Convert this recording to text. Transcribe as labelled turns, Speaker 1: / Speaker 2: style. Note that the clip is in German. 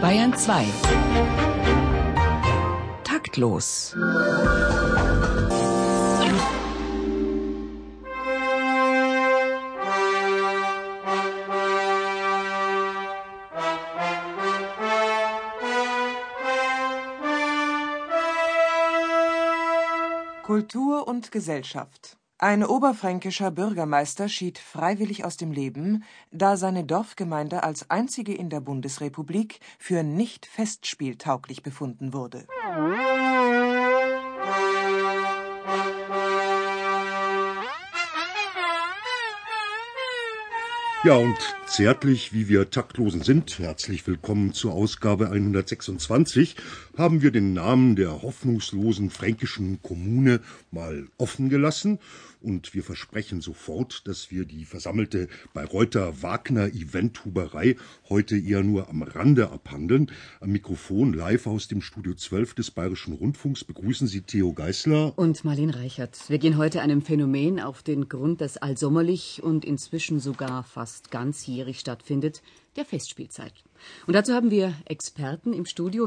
Speaker 1: Bayern 2 Taktlos.
Speaker 2: Kultur und Gesellschaft ein oberfränkischer Bürgermeister schied freiwillig aus dem Leben, da seine Dorfgemeinde als einzige in der Bundesrepublik für nicht festspieltauglich befunden wurde.
Speaker 3: Ja, und zärtlich, wie wir Taktlosen sind, herzlich willkommen zur Ausgabe 126, haben wir den Namen der hoffnungslosen fränkischen Kommune mal offen gelassen und wir versprechen sofort, dass wir die versammelte Bayreuther Wagner Eventhuberei heute eher nur am Rande abhandeln. Am Mikrofon live aus dem Studio 12 des Bayerischen Rundfunks begrüßen Sie Theo Geißler
Speaker 4: und Marlene Reichert. Wir gehen heute einem Phänomen auf den Grund, das allsommerlich und inzwischen sogar fast ganzjährig stattfindet, der Festspielzeit. Und dazu haben wir Experten im Studio.